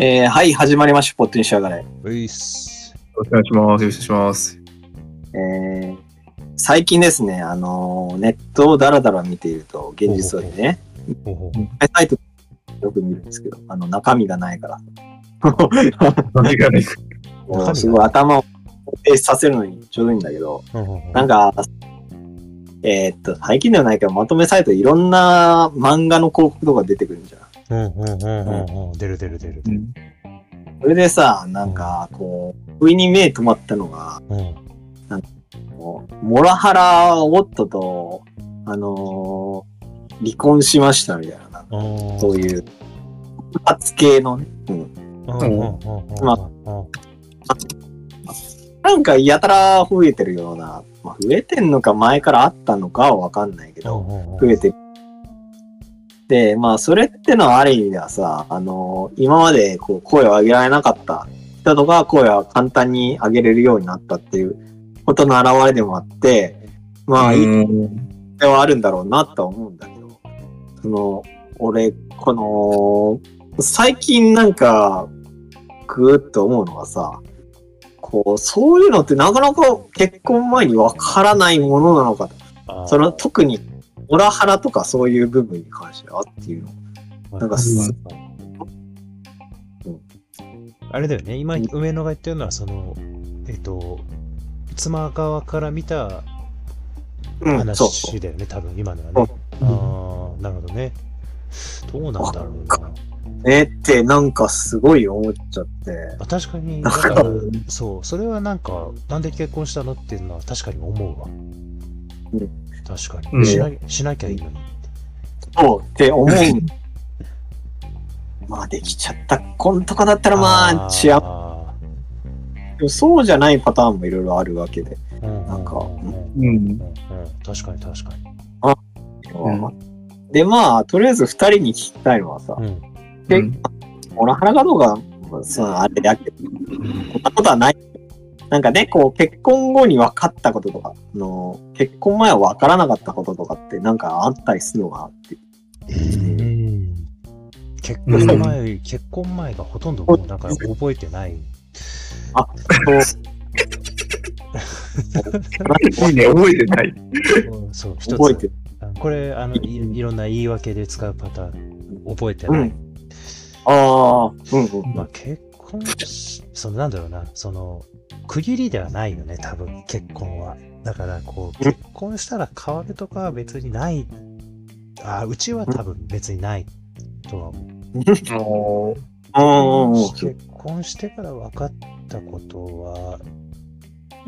えーはい、始まりました、ポットにしやがれ。ういっす。よろしくお願いします。よろしくお願いします。えー最近ですね、あのーネットをだらだら見ていると、現実をね、サイトよく見るんですけど、あの、中身がないから。何がね、も うすごい頭を停止させるのにちょうどいいんだけど、なんか、えーっと、最近ではないけど、まとめサイトいろんな漫画の広告とか出てくるんじゃん。うんうんうんうんうん。出る出る出る。それでさ、なんか、こう、不意に目止まったのが、うん。こうモラハラ夫と、あのー離婚しましたみたいな、なんかそういう、発系のね、うん。うんうんうんうんまなんかやたら増えてるような、まあ、増えてんのか前からあったのかはわかんないけど、増えてる。で、まあ、それってのはある意味ではさ、あのー今までこう声を上げられなかった人とか声を簡単に上げれるようになったっていうことの表れでもあって、まあ、いいうんではあるんだろうなとは思うんだけど、その、俺、この、最近なんか、ぐーっと思うのがさ、こう、そういうのってなかなか結婚前にわからないものなのかと。その、特に、オラハラとかそういう部分に関してはっていうの。なんかすあれだよね、今、上野が言ってるのは、その、えっと、妻側から見た。話だよね、多分今のはね。ああ、なるほどね。どうなんだろうな。えって、なんかすごい思っちゃって。あ確かに、だから、そう、それはなんか、なんで結婚したのっていうのは確かに思うわ。うん確かに、うんしな。しなきゃいいのに。そうって思う。まあ、できちゃった婚とかだったらまあ、幸あでもそうじゃないパターンもいろいろあるわけで。ーうんなんかうんうんうんうん確かに確かに。うんで、まあ、とりあえず二人に聞きたいのはさ、うんでうんオラハラかどうか、まあさ、あれだけど、こんなことはない。なんかね、こう、結婚後に分かったこととか、あの結婚前は分からなかったこととかってなんかあったりするのかなって。うん結婚前、結婚前がほとんどもうなんか覚えてない。あ、そう、いいね、覚えてない。うんそう、一つ。覚えてる。あこれ、あのい、いろんな言い訳で使うパターン、覚えてない。うん。ああ、うんうん。まあ結婚し、そのなんだろうな、その、区切りではないよね、多分、結婚は。だから、こう、うん結婚したら変わるとかは別にない。あ、うちは多分別にないとは思う。結婚してから分かったことは、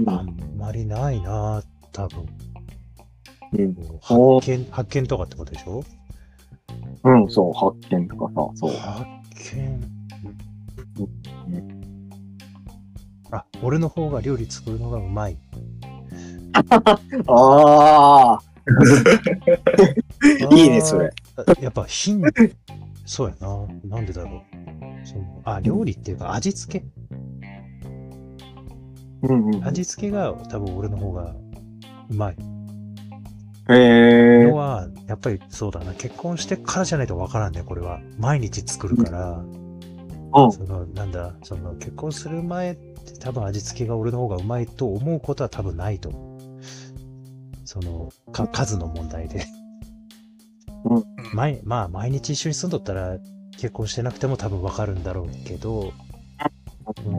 あんまりないな、多分。うん、発見、発見とかってことでしょ？うん、そう、発見とかさ、そう。発見。あ、俺の方が料理作るのがうまい。ああ、いいね、それ。あ。やっぱ品、そうやな。なんでだろう。そのあ、料理っていうか味付けうんうん。味付けが多分俺の方がうまいへえのは、やっぱりそうだな。結婚してからじゃないとわからんね、これは。毎日作るから。うんその、なんだ、その、結婚する前って多分味付けが俺の方がうまいと思うことは多分ないと思う。その、か、数の問題で。うん毎、まあ、毎日一緒に住んどったら、結婚してなくても多分わかるんだろうけど、う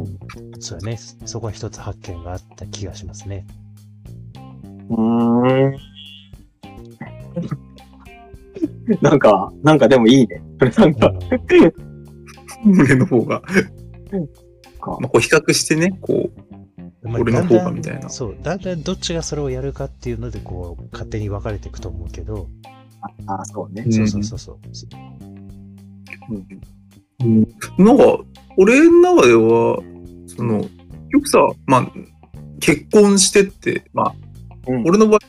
ん、そうやね。そこは一つ発見があった気がしますね。うーん。なんか、なんかでもいいね。なんうか、ん俺の方が。か。まあ、こう比較してね、こう、まあ俺の方がみたいな。そう、だんだんどっちがそれをやるかっていうので、こう、勝手に分かれていくと思うけど、あ、そうね。うん。そうそうそうそう。うん。なんか、俺の中では、その、よくさ、まあ、結婚してって、まあ、うん。俺の場合、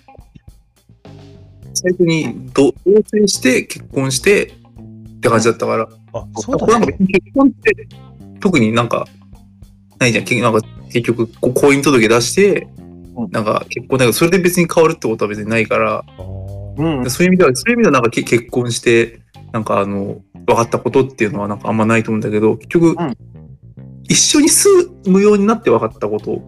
最初に同同棲して結婚してって感じだったから、あ、そうなんかだね。結婚って特になんかないじゃん。結なんか結局婚姻届出して、なんか結婚だけどそれで別に変わるってことは別にないから、うん。そういう意味ではそういう意味ではなんか結婚してなんかあの分かったことっていうのはなんかあんまないと思うんだけど、結局、ん一緒に住むようになって分かったこと。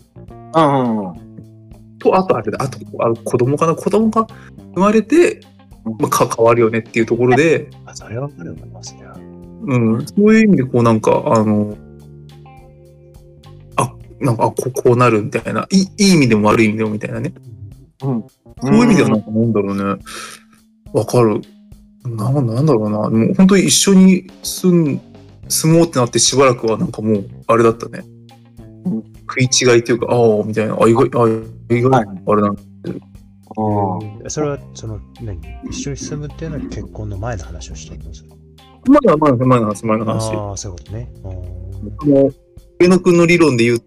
と、あとあれだ、あとあ子供かな、子供が生まれて、まあ、か変わるよねっていうところで、それはわかるわ、そりゃ。うん、そういう意味でこうなんか、あの、あ、なんか、あここうなるみたいな、いいいい意味でも悪い意味でもみたいなね。うん。そういう意味ではなんかなんだろうね。わかる。な、なんだろうな。もう本当に一緒に住ん、住もうってなってしばらくはなんかもう、あれだったね。うん食い違いっていうか、ああ、みたいな。あ、意外、あ意外、はいあれなんああ。うんそれは、その、何？一緒に住むっていうのは結婚の前の話をしてるんですかまだまだ前の話、前の話。ああ、そういうことね。う上野くんの理論で言うと、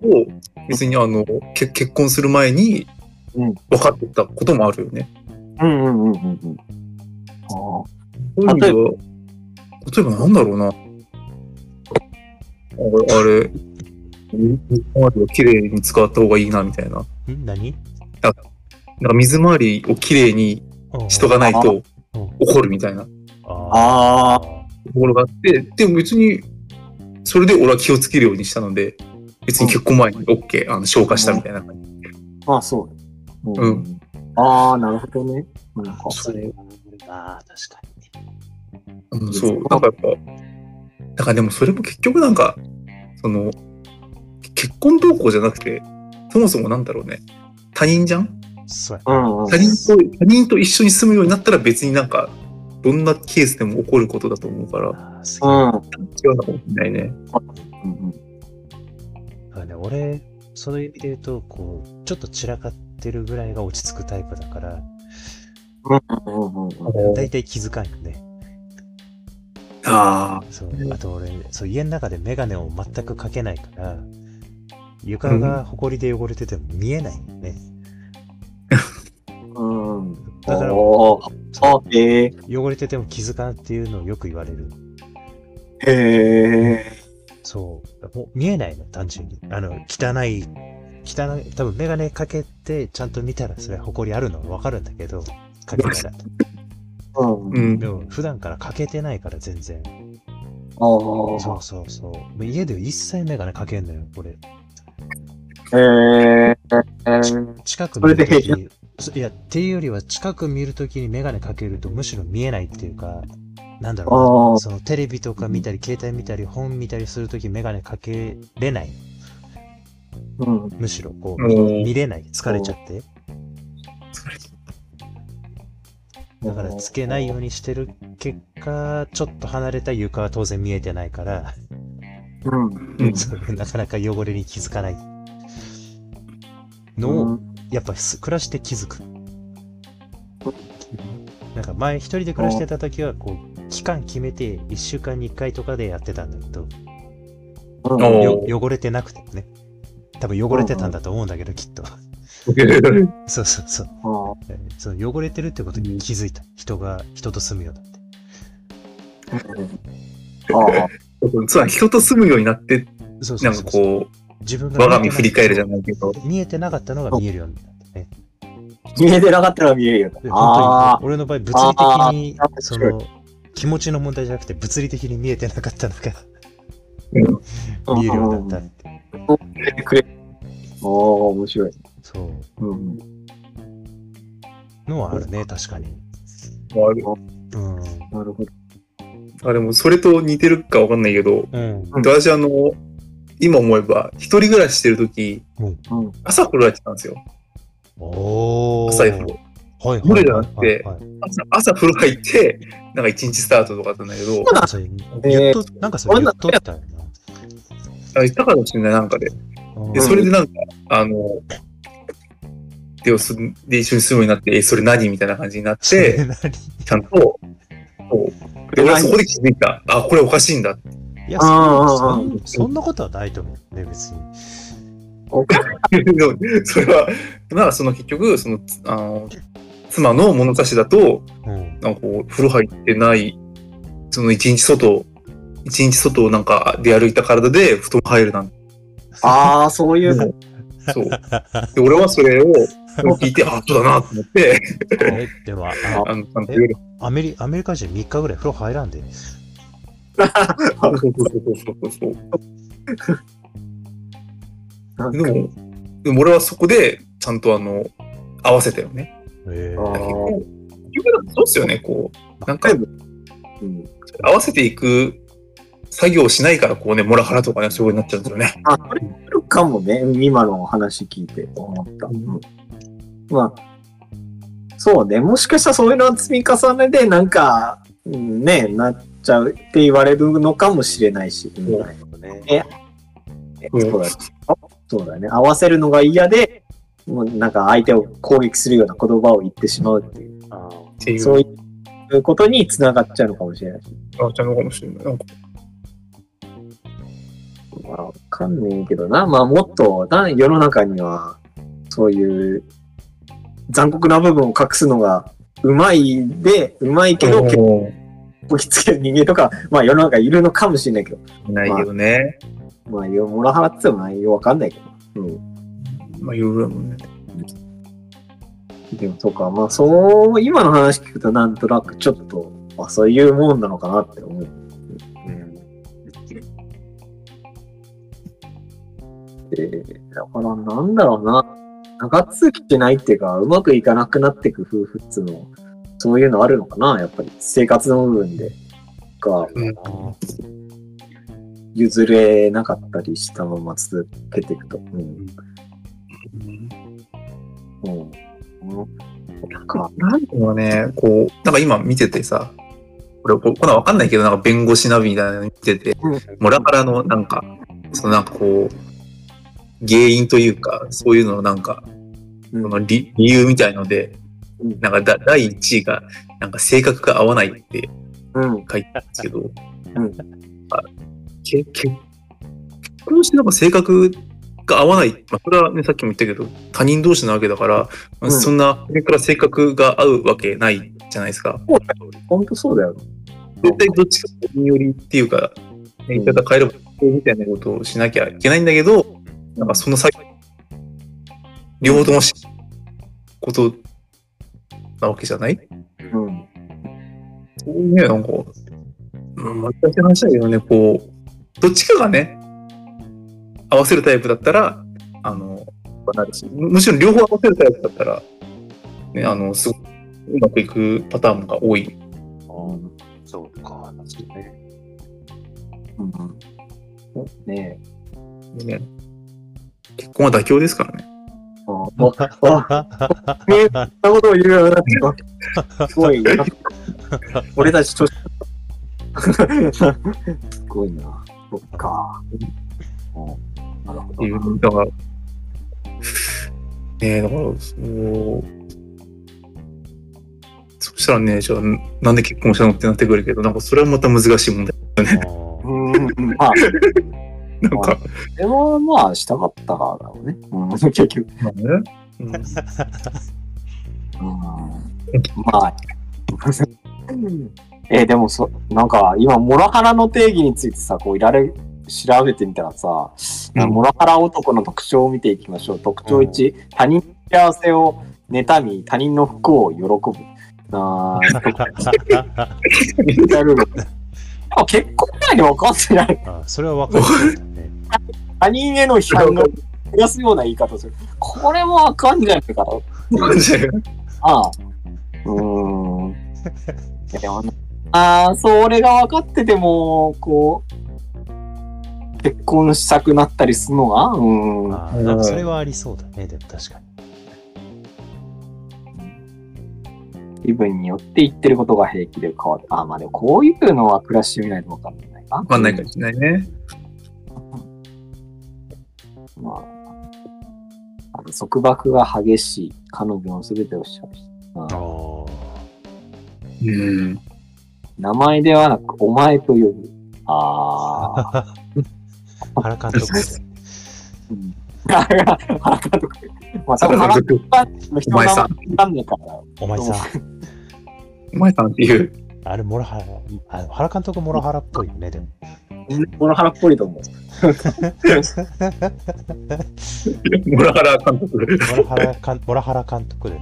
別にあの、け結婚する前に分かってたこともあるよね。うんうんうんうんうん。あそういう意味では、例えばなんだろうな。あれ、あれ、水回りをきれいに使った方がいいな、みたいな。ん何なんか水回りをきれいにしとかないと怒るみたいなとああころがあって、でも別に、それで俺は気をつけるようにしたので、別に結婚前に OK、あの消化したみたいな感じ。あ。ああ、そう。ううんん。ああ、なるほどね。なんかあ、それはああ、確かに。うん、そう、なんかやっぱ、だからでもそれも結局なんか、その、結婚動向じゃなくて、そもそもなんだろうね、他人じゃん？そうやうんうん。他人と、他人と一緒に住むようになったら別になんか、どんなケースでも起こることだと思うから、うん。違うのかもしれないね。うんうんだからね、俺、そういう意味で言うと、こう、ちょっと散らかってるぐらいが落ち着くタイプだから、うんうんうん大体気づかんよね。あそう。あと俺、そう、家の中でメガネを全くかけないから、床が埃で汚れてても見えないよね。うん。だから、おえ。う汚れてても気づかんっていうのをよく言われる。へえ。そう。もう見えないの、単純に。あの、汚い、汚い、多分メガネかけてちゃんと見たらそれは埃あるのわかるんだけど、かけたら。うん。あ、うん。でも普段からかけてないから全然。あそうそうそう。もう家で一切メガネかけんのよ、俺。あ。へえ。近く見るとき、そいや、っていうよりは近く見るときにメガネかけるとむしろ見えないっていうか、なんだろう。そのテレビとか見たり、携帯見たり、本見たりするときメガネかけれない。うん。むしろこう、お見れない。疲れちゃって。だからつけないようにしてる結果、ちょっと離れた床は当然見えてないから、うん。なかなか汚れに気づかないのを、やっぱす暮らして気づく。なんか前一人で暮らしてた時は、こう、期間決めて1週間に1回とかでやってたんだけど、汚れてなくてもね。多分汚れてたんだと思うんだけど、きっと。そうそうそう。その汚れてるってことに気づいた。人が、人と住むようになって。あ。ああ。つまり人と住むようになって、なそうそうんそうかこ自分う、我が身見えてない振り返るじゃないけど、見えてなかったのが見えるようになったね。見えてなかったら見えるよねで。あ本当に俺の場合、物理的にその、気持ちの問題じゃなくて、物理的に見えてなかったのがあ。見えるようになったって。た。くれ。ああ、面白い。そう。うん。のはあるね、確かに。あるうん。なるほど。あでもそれと似てるかわかんないけど、うん。私あの、今思えば、一人暮らししてるとき、うん。朝風呂入ってたんですよ。おー。朝風呂。はいはい無理じゃなくて朝、朝風呂入って、なんか一日スタートとかだったんだけど、なんかそれ、言っと、なんかそれ言っとったよあ言ったかもしれない、なんかで。な。で、うんそれでなんか、あの、で、で、一緒に住むようになって、え、それ何みたいな感じになって、何？ちゃんと、そう。で、俺はそこで気づいた。あ、これおかしいんだ。いや、そうんんそんなことはないと思うね、別に。それは、まあ、その結局、その、あの、妻の物差しだと、うん。なんかこう、風呂入ってない、その一日外、一日外をなんか出歩いた体で布団入るなんて。ああ、そういう感じ。そう。で、俺はそれを聞いて、あ、そうだなと思って、えでもああの、アメリ、アメリカ人3日ぐらい風呂入らんで。そうそうそうそうなんかでも、でも俺はそこで、ちゃんとあの、合わせたよね。えーあー結局そうっすよね、こう。なんか、うん、合わせていく作業をしないから、こうね、モラハラとかね、そういう風になっちゃうんですよね。あ、それあるかもね。今の話聞いて思った。うんまあ、そうね。もしかしたらそういうのの積み重ねで、なんか、うんね、なっちゃうって言われるのかもしれないし。うんね。そうだね。そうだね。合わせるのが嫌で、もうなんか相手を攻撃するような言葉を言ってしまうっていう、あいう。そういうことにつながっちゃうのかもしれないし。あちゃうのかもしれない。なんかまあ、わかんねえけどな。まあ、もっとな、世の中には、そういう残酷な部分を隠すのがうまいで、うまいけど、結構もこきつける人間とか、まあ世の中いるのかもしれないけど、うないけどね。まあ、よ、モラハラって言っても内容わかんないけど。うん。まあ、いろいろだもんね。でも、そうか、まあ、そう、今の話聞くとなんとなくちょっと、あ、そういうもんなのかなって思う。うん。で、だからなんだろうな。長続きしないっていうか、うまくいかなくなっていく夫婦っつうの、そういうのあるのかな？やっぱり生活の部分で。が、譲れなかったりしたまま続けていくと。うん。うん。うん。なんか、なんていうのね、こう、なんか今見ててさ、俺、ここんなんわかんないけど、なんか弁護士ナビみたいなの見てて、モラハラのなんか、そのなんかこう、原因というか、そういうののなんか、うんその理理由みたいので、うんなんかだ第1位が、なんか性格が合わないってうん。書いてあるんですけど、うんあけけ結婚してなんか性格が合わない、まあ、それはね、さっきも言ったけど、他人同士なわけだから、まあうんそんな、それから性格が合うわけないじゃないですか。ほんとそうだよ。絶対どっちかによりっていうか、言い方変えれば、みたいなことをしなきゃいけないんだけど、なんかその先、両方ともし、ことなわけじゃない？うん。そういうね、なんか、うん、難しい話だけどね、こう、どっちかがね、合わせるタイプだったら、あの、なるし、むむしろ両方合わせるタイプだったら、ね、あの、すごくうまくいくパターンが多い。そうか。確かにね。うん。ねえ。ね。結婚は妥協ですからね。ああ、あ、ねえ、そん。なことを言うようになって、すごいな。俺たちと、すごいな。そっか。なるほど。だから、ねえ、だから、そう、そしたらね、じゃあ、なん。で結婚したのってなってくるけど、なん。かそれはまた難しい問題。あうん、まあ、なんか、でもまあ、したかったからだろうね。うん、結局。まあね。うんうん、まあ。えでもそ、なんか、今、モラハラの定義についてさ、こう、いられ、調べてみたらさ、うんモラハラ男の特徴を見ていきましょう。特徴1、他人の幸せを妬み、他人の不幸を喜ぶ。あーやるの。でも結婚前で分かってない。あそれは分かるね。他人への批判が増やすような言い方をする。これもあかんじゃないかな。ああ。うーん。いやでもなああ、それが分かってても、こう、結婚したくなったりするのが、うーん。あーなんかそれはありそうだね。でも確かに。気分によって言ってることが平気で変わる。ああ、まあでもこういうのは暮らしてみないと分かんないか。わかんないかもしれないね。まあ、あと束縛が激しい。彼女の全てをしちゃうし。あああうん。名前ではなく、お前と呼ぶ。ああ。あ。原監督で。うん原監督。まあ多分原監督の人の名前わかんないから。お前さ、お前さんっていう、あれ、モラハラ、あ原監督モラハラっぽいよね、でも。モラハラっぽいと思う。モラハラ監督。モラハラかんモラハラ監督で。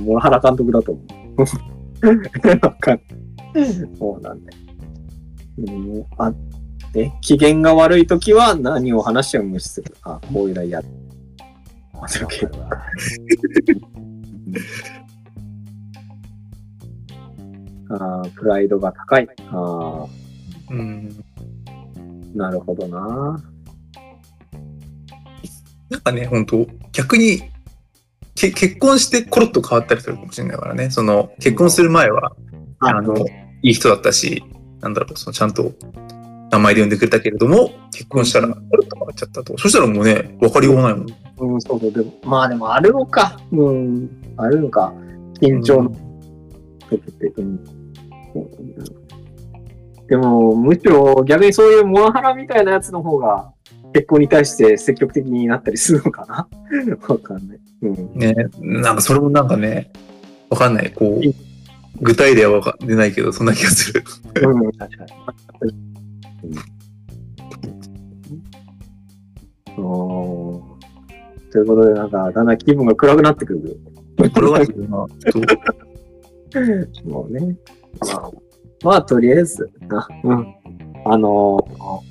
モラハラ監督だと思う。わかんないそうなんだよ。うん、あで、機嫌が悪いときは何を話しても無視する。あ、こういうのやる。わかるわ。あープライドが高い。あうん。ーなるほどな。なんかね、本当逆に、け結婚してコロッと変わったりするかもしれないからね。その、結婚する前は、あの、いい人だったし、なんだろう、そのちゃんと名前で呼んでくれたけれども、結婚したらコロッと変わっちゃったと。そしたらもうね、分かりようがないもん。うん、そうそう。でも、まあでもあるのか。うん、あるのか。緊張の時って。うんでも、むしろ逆にそういうモラハラみたいなやつの方が結婚に対して積極的になったりするのかな？わかんない。うん。ね、なんかそれもなんかね、わかんない。こう、具体例はわか出ないけど、そんな気がする。うん、確かに。うん。おーということで、なんか、だんだん気分が暗くなってくる。これは自分は、ちょっと もうね。まあ、まあ、とりあえず、な、うん。あのー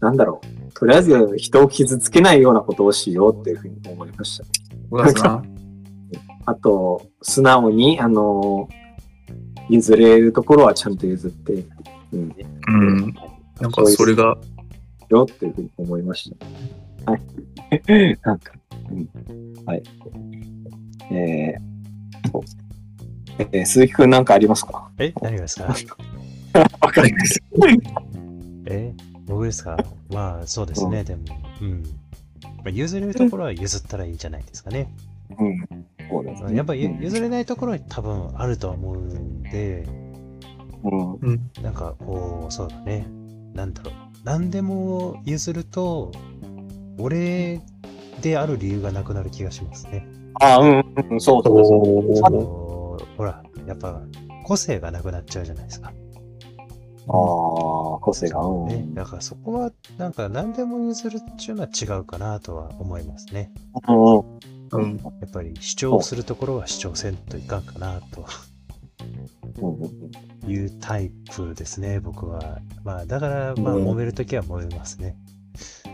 なんだろう。とりあえず人を傷つけないようなことをしようっていうふうに思いました。あと、素直に、あのー譲れるところはちゃんと譲って、うん。うん。なんかそれが、よっていうふうに思いました。はい。なんか、うん。はい。えー、えー鈴木くんなんかありますか？え、何がですか？わかんないです。え僕ですか？まあ、そうですね、でも。うん。まあ譲れるところは譲ったらいいんじゃないですかね。うん。そうですね。やっぱゆ譲れないところは多分あるとは思うんで、うん。なんかこう、そうだね。なんだろう。何でも譲ると、俺である理由がなくなる気がしますね。あ、うん、うん、そうそうそう。ほら、やっぱ個性がなくなっちゃうじゃないですか。ああ、個性が。うん。ね、だからそこは、なんか何でも譲るっていうのは違うかなとは思いますね。うん。うん。やっぱり主張するところは主張せんといかんかなとうん。いうタイプですね、僕は。まあ、だから、まあ、うん揉めるときは揉めますね。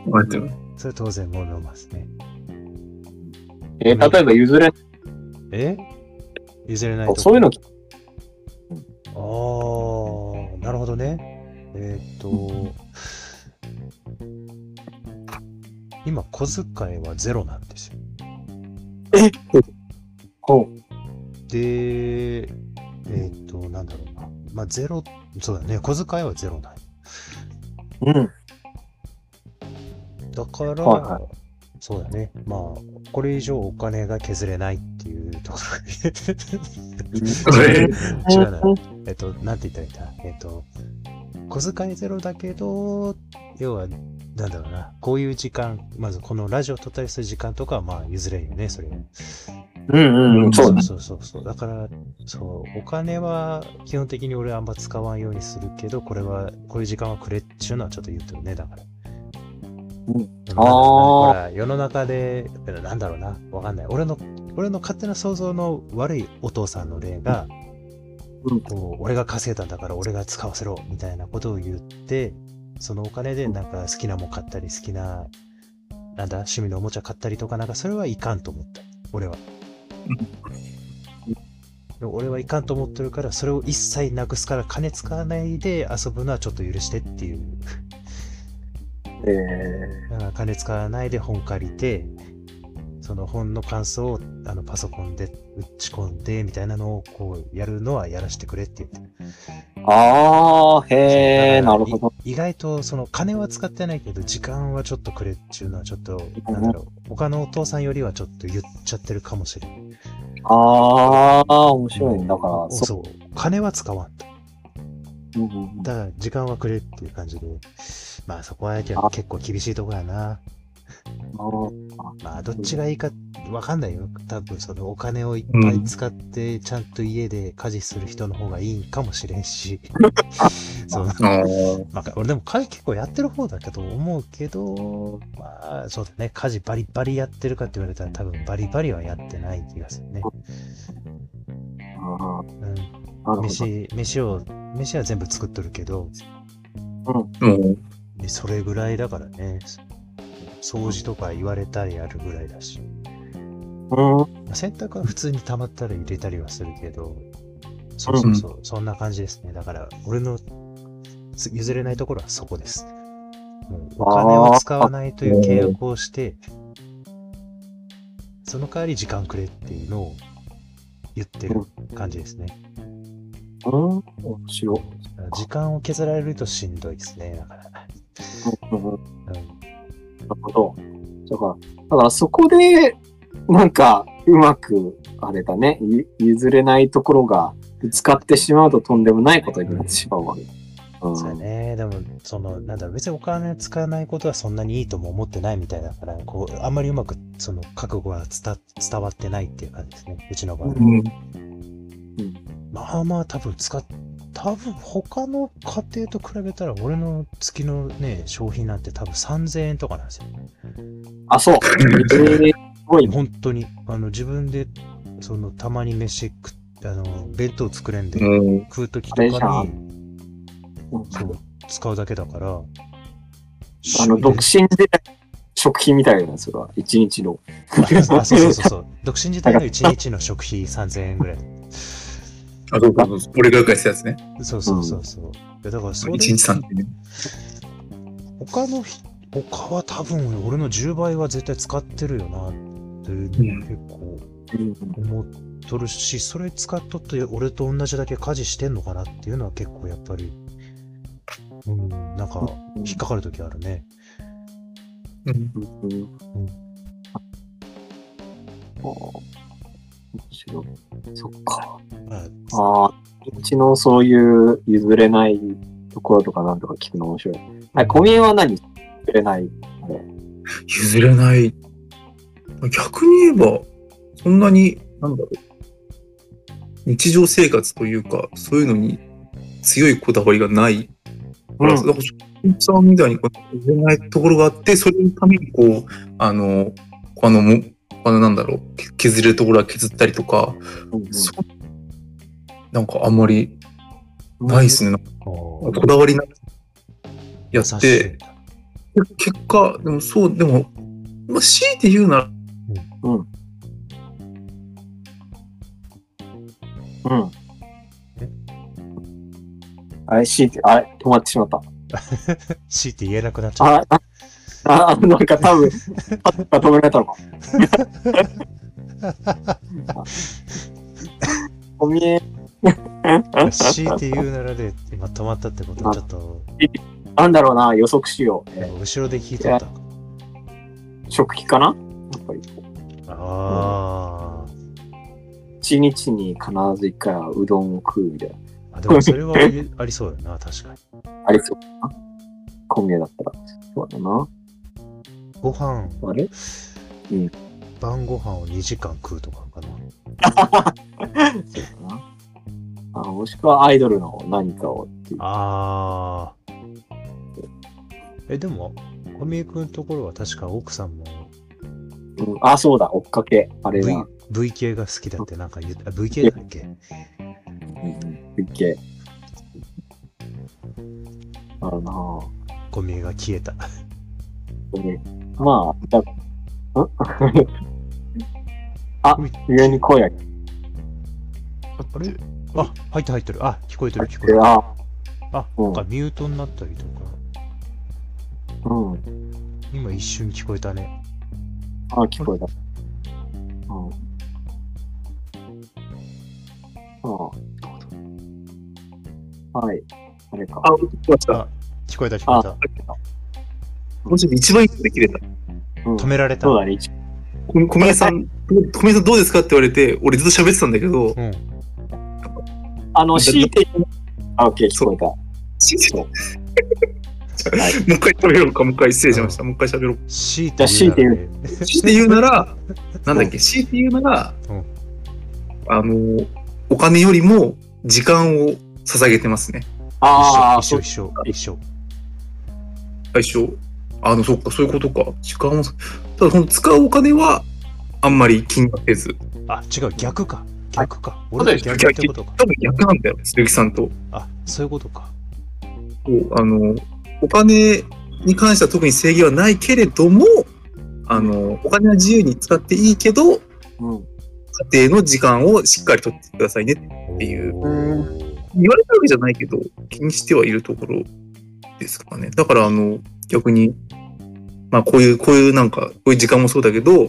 待ってよ。それは当然揉めますね。えー例えば譲れ、え？譲れないとこそういうの、ああ、なるほどね。えーっと、今、小遣いはゼロなんですよ。ほう。で、えーっと、なんだろうな。まあ、ゼロ、そうだね。小遣いはゼロない。うん。だから、はいはそうだね。まあ、これ以上お金が削れないっていうところこれ、違うな。えっと、なんて言ったらいいんだ。えっと、小遣いゼロだけど、要は、なんだろうな。こういう時間、まずこのラジオ撮ったりする時間とかは、まあ、譲れんよね、それは。うんうん、そうだ。そうそうそう。だから、そう、お金は基本的に俺はあんま使わんようにするけど、これは、こういう時間はくれっていうのはちょっと言うてるね、だから。うんでもなんだろうなほら、世の中で、なんだろうな、わかんない。俺の、俺の勝手な想像の悪いお父さんの例が、うんこう俺が稼いだんだから俺が使わせろみたいなことを言って、そのお金でなんか好きなもん買ったり、好きな、なんだ、趣味のおもちゃ買ったりとか、なんかそれはいかんと思った。俺は。俺はいかんと思ってるから、それを一切なくすから金使わないで遊ぶのはちょっと許してっていう。えだから金使わないで本借りて、その本の感想をあのパソコンで打ち込んでみたいなのをこうやるのはやらせてくれって言って。ー、ああ、へえ、なるほど。い意外とその金は使ってないけど時間はちょっとくれっていうのはちょっと、なんだろう、他のお父さんよりはちょっと言っちゃってるかもしれない。ああ、面白いね。だから、そそう。金は使わんと。だから時間はくれっていう感じで。まあそこは結構厳しいとこやな。うんまあどっちがいいかわかんないよ。多分そのお金をいっぱい使ってちゃんと家で家事する人の方がいいかもしれんし。そう。まあ、俺でも家事結構やってる方だけど思うけど、まあそうだね。家事バリバリやってるかって言われたら多分バリバリはやってない気がするね。あうん。飯、飯を、飯は全部作っとるけど、もう、でそれぐらいだからね。掃除とか言われたりやるぐらいだし。うん。まあ洗濯は普通に溜まったら入れたりはするけど、そうそうそう、そんな感じですね。だから、俺のつ譲れないところはそこです。もうお金を使わないという契約をして、その代わり時間くれっていうのを言ってる感じですね。うん。面白い。時間を削られるとしんどいですね。だから。うんうんうんなるほど。だから、だからそこで、なんか、うまく、あれだね、ゆ譲れないところが、ぶつかってしまうととんでもないことになってしまうわけ。うん。そうやね。でも、その、なんだろう、別にお金使わないことはそんなにいいとも思ってないみたいだから、こう、あんまりうまく、その、覚悟が伝伝わってないっていう感じですね。うちの場合。うん。まあまあ、多分使っ、多分他の家庭と比べたら、俺の月のね、商品なんて多分3000円とかなんですよ。あ、そう。えー、すごいね。本当に、あの、自分で、その、たまに飯食っあの、弁当作れんで、うん。食うときとかに、うんそう、使うだけだから、あの、独身時代食費みたいな、それは。一日の。あそうそうそうそう。独身時代の1日の食費3000円ぐらい。あ、そうそうそう。俺が返したやつね。そうそうそうそう。いやだからそれ、1日3点ね。他の人、他は多分俺の10倍は絶対使ってるよなっていううん結構うん思っとるし、それ使っとって俺と同じだけ家事してんのかなっていうのは結構やっぱり、うん、なんか引っかかるときあるね。うん。うんうんあー面白い。そっか。まあ、ああ、うちのそういう譲れないところとかなんとか聞くの面白い。はい、小宮は何譲れない？あれ。譲れない。逆に言えば、そんなに、なんだろう。日常生活というか、そういうのに強いこだわりがない。から、だから、さんみたいにこう譲れないところがあって、それのためにこう、あの、あの、もあの、なんだろう、削れるところは削ったりとか、うんうんなんかあんまりないですね。なんかここだわりなくや優しいって、結果、でもそう、でも、まあ、強いて言うなら、うん。うん。あれ、C って、あれ、止まってしまった。強いて言えなくなっちゃう。あ、あ、あなんか多分、パッと止められたのか。おみえ、強いて言うならで、今止まったってことはちょっと、なんだろうな、予測しよう。え後ろで聞いとった。ー食器かな？やっぱり。あ一日に必ず一回はうどんを食うみたいな。でもそれはあり ありそうだな、確かに。ありそうだな。小宮だったら。そうだな。ご飯、あれ？晩ご飯を2時間食うとかかな。そうだな。あもしくはアイドルの何かをっていう。ああ。え、でも、小宮君のところは確か奥さんもうん、あ、そうだ、追っかけ。あれ V, だ。v 系が好きだってなんか言った。V 系だっけ？うん、すっげえ。あるなぁ。小宮が消えた。ねまあ、だ、ん あ、上に声あれ？あ、入って入ってる。あ、聞こえてる聞ここえて、る。あ、なんかミュートになったりとか、うん。今一瞬聞こえたね。あ、聞こえた。うん。ああ。はい。あれか。あ、聞こえた。あ聞こえた聞こえた。もし一番いいとで切れた。うん止められた。そうだね。小宮さん、小宮さんどうですかって言われて、俺ずっと喋ってたんだけど、うん。あの、強いて、あ、オッケー、聞こえた。もう一回喋ろうか、もう一回失礼しました。もう一回喋ろう。強いてじゃあ言うならね。強いて言うなら、なんだっけ、強いて言うなら、うんあの、お金よりも時間を捧げてますね。ああ、一緒一緒一緒。最初。あの、そっか、そういうことか。時間を、ただ、この使うお金は、あんまり気にはせず。あ、違う、逆か。逆か。俺が逆ってことか。多分逆なんだよ、鈴木さんと。あ、そういうことか。こうあの、お金に関しては特に制限はないけれども、あの、お金は自由に使っていいけど、うん。家庭の時間をしっかりとってくださいね。っていう言われたわけじゃないけど、気にしてはいるところですかね。だから、あの、逆に、まあ、こういう、こういうなんか、こういう時間もそうだけど、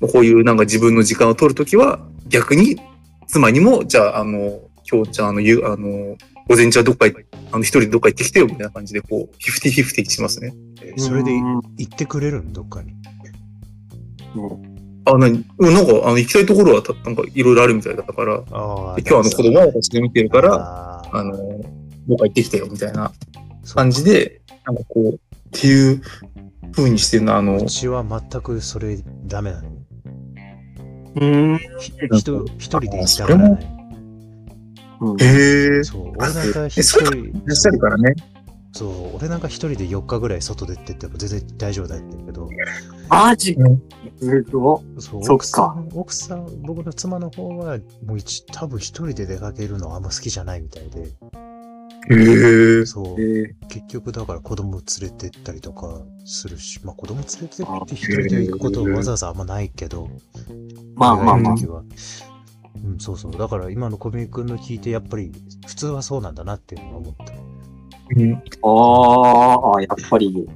こういうなんか自分の時間を取るときは、逆に、妻にも、じゃあ、あの、今日、じゃあ、あの、ゆあの、午前中はどっか行あの、一人でどっか行ってきてよ、みたいな感じで、こう、フィフティフィフティしますね。えそれでうん行ってくれるのどっかに。あ、なに、うんなんか、あの、行きたいところはた、なんか、いろいろあるみたいだから、今日あの、子供は私で見てるから、あー。あの、どっか行ってきてよ、みたいな感じで、なんかこう、っていう風にしてるの、あのう、ちは全くそれダメなの。うん。ひ人一人で行きたがらない。うん。へえ。そう、俺なんかえ、一人、いらっしゃるからね。そう、俺なんか一人で4日ぐらい外出てっても全然大丈夫だったけど、マジ？うんすごそう、そっか奥さん、奥さん、僕の妻の方は、もう一、多分一人で出かけるのあんま好きじゃないみたいで、へえ。そう結局だから子供連れてったりとかするし、まあ子供連れてって一人で行くことはわざわざあんまないけど、まあまあまあうん、そうそう。だから今の小宮君の聞いて、やっぱり普通はそうなんだなっていうのは思った。うん。ああ、やっぱり、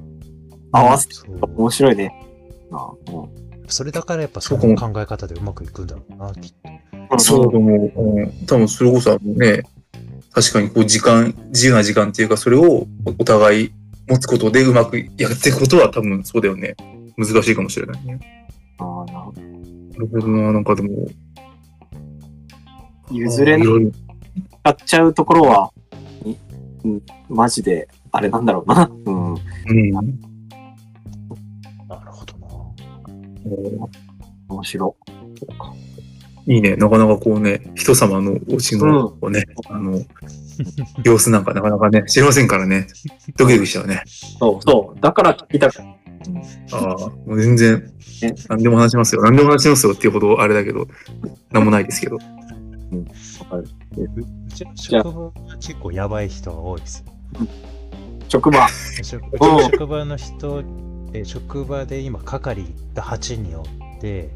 合わせてそう面白いね。あうんそれだからやっぱその考え方でうまくいくんだろうな、きっと。そうだと思う。うん。多分それこそあのね、確かにこう時間、自由な時間っていうか、それをお互い持つことでうまくやっていくことは多分そうだよね。難しいかもしれないね。ああななるほどな。なんかでも、譲れないろいろ使っちゃうところは、いうん、マジで、あれなんだろうな。うん。うん。なるほどな。面白いいね。なかなかこうね、人様のお家のこうね、あの、様子なんかなかなかね、知りませんからね。ドキドキしちゃうね。そう、そう。だから聞きたかっああ、もう全然ね、何でも話しますよ。何でも話しますよっていうほどあれだけど、なんもないですけど。た。わかるうちの職場は結構やばい人が多いですよ。職場。職場の人、え職場で今係が8人おって、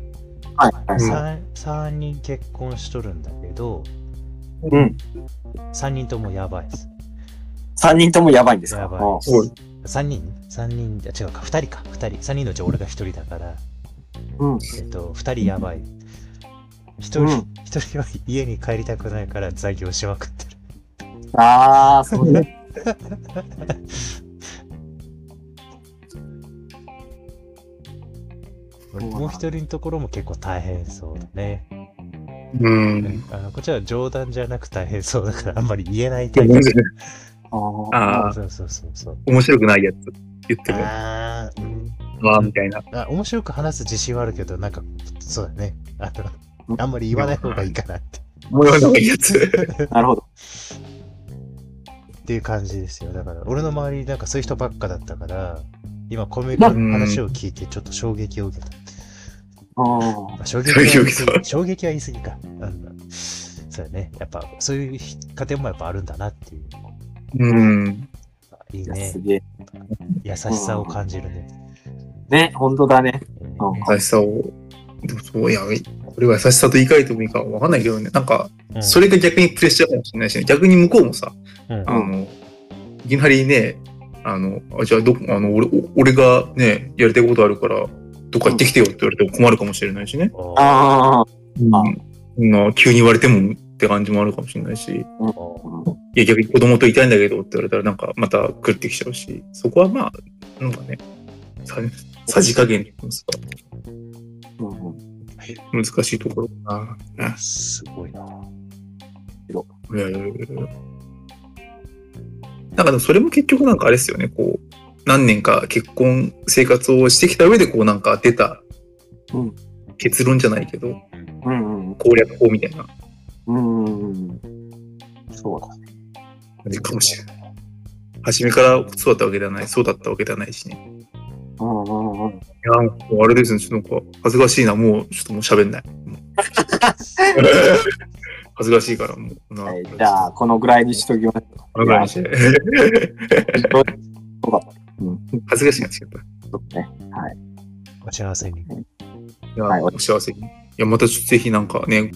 はい。はい。うん 3, 3人結婚しとるんだけど、うん。3人ともやばいです。3人ともやばいんですか？やばいうんすごい。3人 ?3 人、あ違うか、2人か、2人。3人のうち俺が1人だから、うん。えっと、2人やばい。1人、うん一人は家に帰りたくないから残業しまくってる。ああ、そうね。もう一人のところも結構大変そうだね。うん。あのこっちは冗談じゃなく大変そうだからあんまり言えないタイプああ。ああ、そうそうそうそう。面白くないやつ言っても、あーうんああ、みたいな。あ、面白く話す自信はあるけど、なんか、そうだね。あの、あんまり言わない方がいいかなって。もう言わない方がいいやつ。なるほど。っていう感じですよ。だから、俺の周りなんかそういう人ばっかだったから、今、コメ君の話を聞いてちょっと衝撃を受けた。あまあ、衝撃は言い過衝撃は言い過ぎか。うんそうだね。やっぱ、そういう家庭もやっぱあるんだなっていう。うん。あ。いいね。優しさを感じるね。ね、本当だね。うんうん優しさを。でもそういや、これは優しさと言い換えてもいいかわかんないけどね。なんか、うんそれが逆にプレッシャーかもしれないしね。逆に向こうもさ、うんあの、いきなりね、あの、あじゃあどこ、あの、俺、お俺がね、やりたいことあるから、どっか行ってきてよって言われても困るかもしれないしね。ああ。うん。な急に言われてもって感じもあるかもしれないし、いうんや、逆に子供といたいんだけどって言われたら、なんかまた狂ってきちゃうし、そこはまあ、なんかね、ささじ加減って言いますか、難しいところかな。すごいな。いやいやいやいやなんかでもそれも結局なんかあれですよね、こう、何年か結婚生活をしてきた上で、こうなんか出たうん結論じゃないけど、うんうん攻略法みたいなうんうん。そうだ。感じかもしれない。初めからそうだったわけではない、そうだったわけではないしね。うんうんうん。いや、もうあれですね、ちょっとなんか恥ずかしいな、もうちょっともう喋んない。恥ずかしいから、もう。じゃあ、このぐらいにしときます。このぐらいにして。よかった。うん。恥ずかしいなっちゃった。いそうね。はい。お幸せに。や、はいお幸せに。いや、またぜひなんかね、